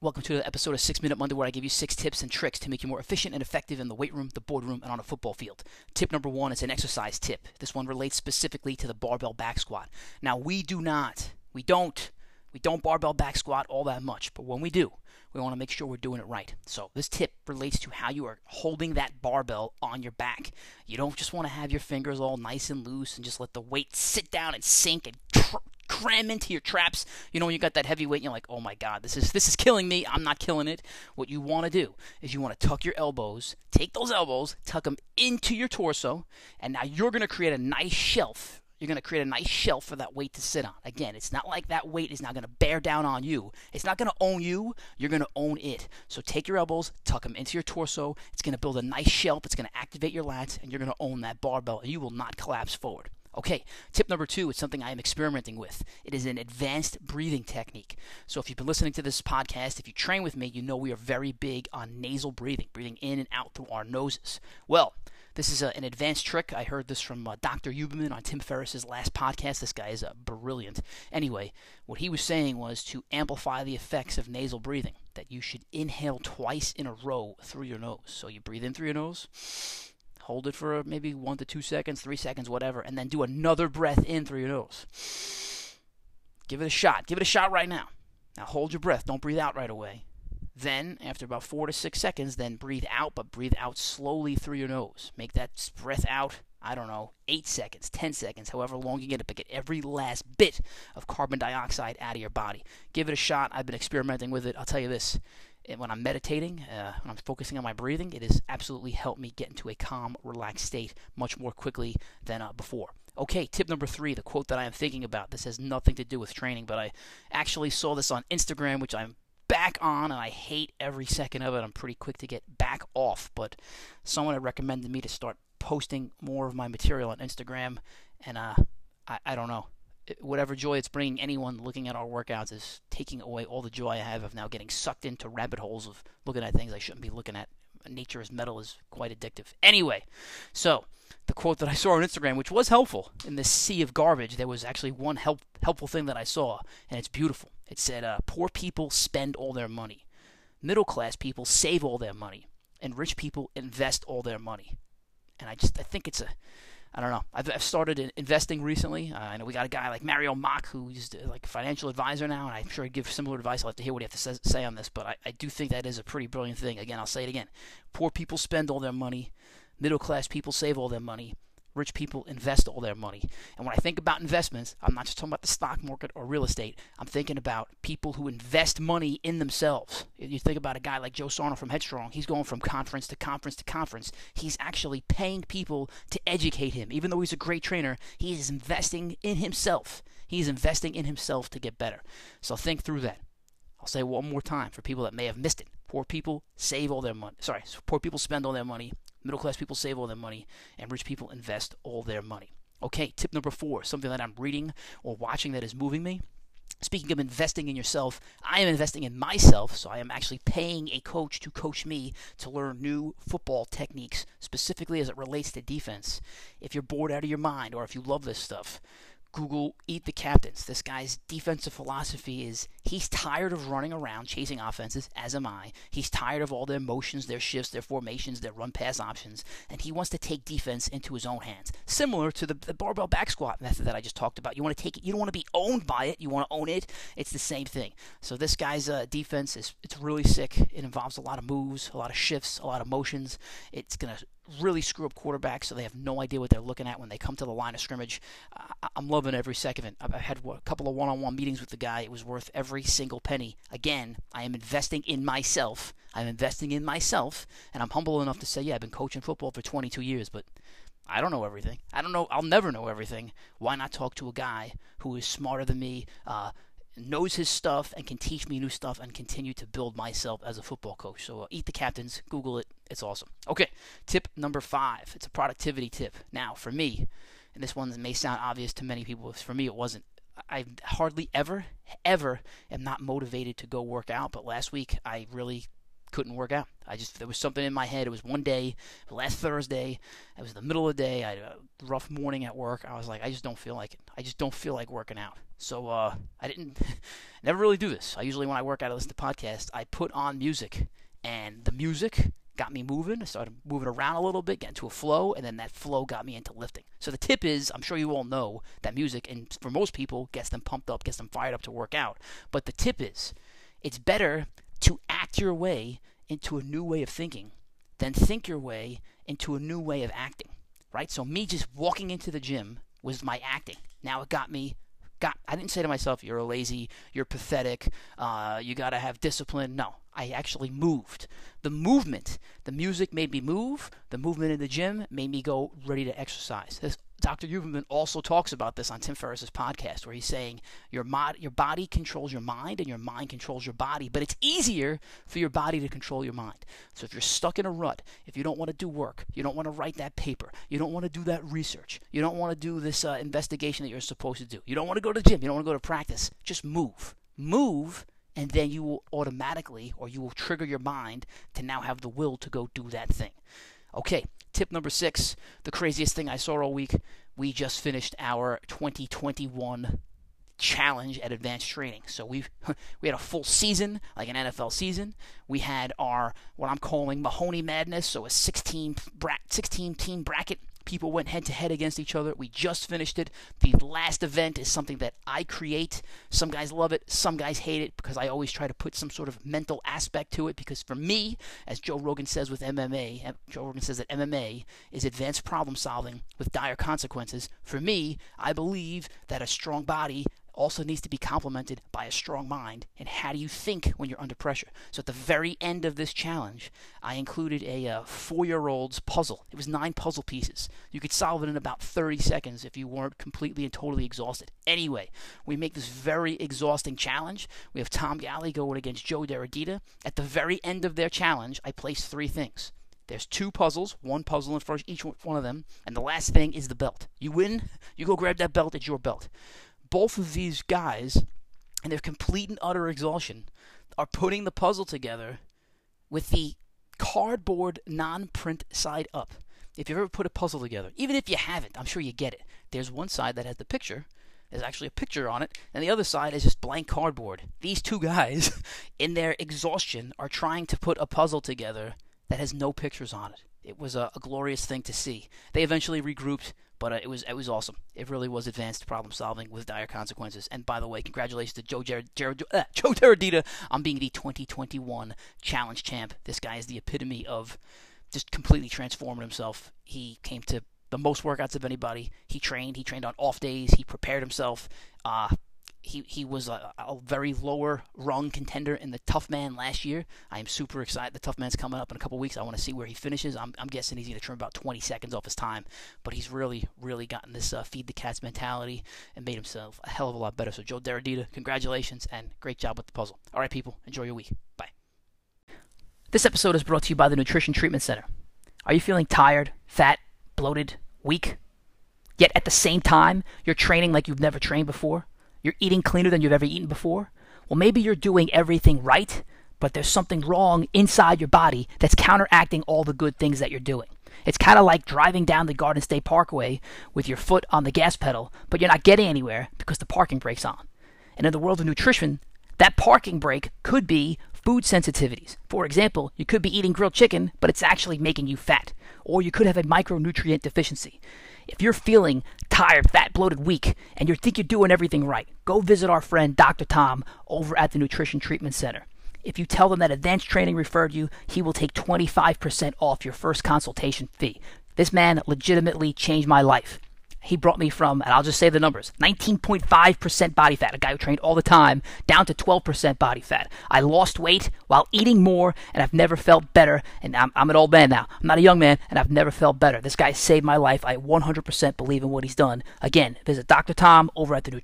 Welcome to the episode of Six Minute Monday, where I give you six tips and tricks to make you more efficient and effective in the weight room, the boardroom, and on a football field. Tip number one is an exercise tip. This one relates specifically to the barbell back squat. Now, we do not, we don't, we don't barbell back squat all that much, but when we do, we want to make sure we're doing it right. So, this tip relates to how you are holding that barbell on your back. You don't just want to have your fingers all nice and loose and just let the weight sit down and sink and cram into your traps. You know when you got that heavy weight you're like, "Oh my god, this is this is killing me. I'm not killing it." What you want to do is you want to tuck your elbows, take those elbows, tuck them into your torso, and now you're going to create a nice shelf. You're going to create a nice shelf for that weight to sit on. Again, it's not like that weight is not going to bear down on you. It's not going to own you. You're going to own it. So take your elbows, tuck them into your torso. It's going to build a nice shelf. It's going to activate your lats, and you're going to own that barbell, and you will not collapse forward. Okay, tip number two is something I am experimenting with. It is an advanced breathing technique. So, if you've been listening to this podcast, if you train with me, you know we are very big on nasal breathing, breathing in and out through our noses. Well, this is a, an advanced trick. I heard this from uh, Dr. Huberman on Tim Ferriss's last podcast. This guy is uh, brilliant. Anyway, what he was saying was to amplify the effects of nasal breathing, that you should inhale twice in a row through your nose. So, you breathe in through your nose hold it for uh, maybe one to two seconds, three seconds, whatever, and then do another breath in through your nose. Give it a shot. Give it a shot right now. Now hold your breath. Don't breathe out right away. Then, after about four to six seconds, then breathe out, but breathe out slowly through your nose. Make that breath out, I don't know, eight seconds, ten seconds, however long you get it, but get every last bit of carbon dioxide out of your body. Give it a shot. I've been experimenting with it. I'll tell you this when I'm meditating, uh, when I'm focusing on my breathing, it has absolutely helped me get into a calm, relaxed state much more quickly than uh, before. Okay, tip number three, the quote that I am thinking about. This has nothing to do with training, but I actually saw this on Instagram, which I'm back on, and I hate every second of it. I'm pretty quick to get back off, but someone had recommended me to start posting more of my material on Instagram, and uh, I, I don't know whatever joy it's bringing anyone looking at our workouts is taking away all the joy I have of now getting sucked into rabbit holes of looking at things I shouldn't be looking at. Nature is metal is quite addictive. Anyway, so the quote that I saw on Instagram, which was helpful in this sea of garbage, there was actually one help, helpful thing that I saw, and it's beautiful. It said, uh, "Poor people spend all their money, middle class people save all their money, and rich people invest all their money." And I just I think it's a I don't know. I've, I've started in investing recently. Uh, I know we got a guy like Mario Mock who's uh, like a financial advisor now, and I'm sure he'd give similar advice. I'll have to hear what he has to say on this, but I, I do think that is a pretty brilliant thing. Again, I'll say it again. Poor people spend all their money, middle class people save all their money, rich people invest all their money. And when I think about investments, I'm not just talking about the stock market or real estate. I'm thinking about people who invest money in themselves. You think about a guy like Joe Sarno from Headstrong. He's going from conference to conference to conference. He's actually paying people to educate him. Even though he's a great trainer, he is investing in himself. He's investing in himself to get better. So think through that. I'll say one more time for people that may have missed it. Poor people save all their money. Sorry, poor people spend all their money. Middle class people save all their money, and rich people invest all their money. Okay, tip number four something that I'm reading or watching that is moving me. Speaking of investing in yourself, I am investing in myself, so I am actually paying a coach to coach me to learn new football techniques, specifically as it relates to defense. If you're bored out of your mind or if you love this stuff, Google Eat the Captains. This guy's defensive philosophy is he's tired of running around chasing offenses, as am I. He's tired of all their motions, their shifts, their formations, their run pass options, and he wants to take defense into his own hands. Similar to the, the barbell back squat method that I just talked about. You want to take it, you don't want to be owned by it, you want to own it. It's the same thing. So this guy's uh, defense is it's really sick. It involves a lot of moves, a lot of shifts, a lot of motions. It's going to really screw up quarterbacks so they have no idea what they're looking at when they come to the line of scrimmage. Uh, I'm loving every second of it. I've had a couple of one on one meetings with the guy. It was worth every single penny. Again, I am investing in myself. I'm investing in myself, and I'm humble enough to say, yeah, I've been coaching football for 22 years, but I don't know everything. I don't know. I'll never know everything. Why not talk to a guy who is smarter than me, uh, knows his stuff and can teach me new stuff and continue to build myself as a football coach. So uh, eat the captains, Google it. It's awesome. Okay, tip number five. It's a productivity tip. Now, for me, and this one may sound obvious to many people, for me it wasn't. I hardly ever, ever am not motivated to go work out. But last week I really couldn't work out. I just there was something in my head. It was one day, last Thursday. It was the middle of the day. I had a rough morning at work. I was like, I just don't feel like it. I just don't feel like working out. So uh, I didn't never really do this. I usually when I work out, I listen to podcasts. I put on music, and the music got me moving. I started moving around a little bit, getting to a flow, and then that flow got me into lifting. So the tip is, I'm sure you all know that music, and for most people, gets them pumped up, gets them fired up to work out. But the tip is, it's better to act your way into a new way of thinking than think your way into a new way of acting. Right? So me just walking into the gym was my acting. Now it got me got I didn't say to myself, you're lazy, you're pathetic, uh, you got to have discipline. No, I actually moved. The movement, the music made me move. The movement in the gym made me go ready to exercise. This Dr. Huberman also talks about this on Tim Ferriss's podcast, where he's saying your mod, your body controls your mind and your mind controls your body, but it's easier for your body to control your mind. So if you're stuck in a rut, if you don't want to do work, you don't want to write that paper, you don't want to do that research, you don't want to do this uh, investigation that you're supposed to do, you don't want to go to the gym, you don't want to go to practice, just move. Move and then you will automatically or you will trigger your mind to now have the will to go do that thing. Okay, tip number six the craziest thing I saw all week. We just finished our 2021 challenge at advanced training. So we we had a full season, like an NFL season. We had our what I'm calling Mahoney Madness, so a 16 bra- 16 team bracket People went head to head against each other. We just finished it. The last event is something that I create. Some guys love it, some guys hate it because I always try to put some sort of mental aspect to it. Because for me, as Joe Rogan says with MMA, Joe Rogan says that MMA is advanced problem solving with dire consequences. For me, I believe that a strong body also needs to be complemented by a strong mind. And how do you think when you're under pressure? So at the very end of this challenge, I included a uh, four-year-old's puzzle. It was nine puzzle pieces. You could solve it in about 30 seconds if you weren't completely and totally exhausted. Anyway, we make this very exhausting challenge. We have Tom Galley going against Joe Deradita. At the very end of their challenge, I place three things. There's two puzzles, one puzzle in front of each one of them, and the last thing is the belt. You win, you go grab that belt, it's your belt both of these guys, in their complete and utter exhaustion, are putting the puzzle together with the cardboard non print side up. If you've ever put a puzzle together, even if you haven't, I'm sure you get it. There's one side that has the picture, there's actually a picture on it, and the other side is just blank cardboard. These two guys, in their exhaustion, are trying to put a puzzle together that has no pictures on it. It was a, a glorious thing to see. They eventually regrouped, but uh, it was it was awesome. It really was advanced problem solving with dire consequences. And by the way, congratulations to Joe Jared, Jared uh, Joe Deradita on being the 2021 Challenge champ. This guy is the epitome of just completely transforming himself. He came to the most workouts of anybody. He trained. He trained on off days. He prepared himself. Uh, he he was a, a, very lower rung contender in the Tough Man last year. I am super excited. The Tough Man's coming up in a couple weeks. I want to see where he finishes. I'm, I'm guessing he's going to trim about 20 seconds off his time, but he's really really gotten this uh, feed the cats mentality and made himself a hell of a lot better. So Joe Deradita, congratulations and great job with the puzzle. All right, people, enjoy your week. Bye. This episode is brought to you by the Nutrition Treatment Center. Are you feeling tired, fat, bloated, weak? Yet at the same time, you're training like you've never trained before? You're eating cleaner than you've ever eaten before? Well, maybe you're doing everything right, but there's something wrong inside your body that's counteracting all the good things that you're doing. It's kind of like driving down the Garden State Parkway with your foot on the gas pedal, but you're not getting anywhere because the parking brake's on. And in the world of nutrition, that parking brake could be food sensitivities. For example, you could be eating grilled chicken, but it's actually making you fat. Or you could have a micronutrient deficiency. If you're feeling tired, fat, bloated, weak, and you think you're doing everything right, go visit our friend Dr. Tom over at the Nutrition Treatment Center. If you tell them that Advanced Training referred you, he will take 25% off your first consultation fee. This man legitimately changed my life he brought me from, and I'll just say the numbers 19.5% body fat, a guy who trained all the time, down to 12% body fat. I lost weight while eating more, and I've never felt better. And I'm, I'm an old man now. I'm not a young man, and I've never felt better. This guy saved my life. I 100% believe in what he's done. Again, visit Dr. Tom over at the.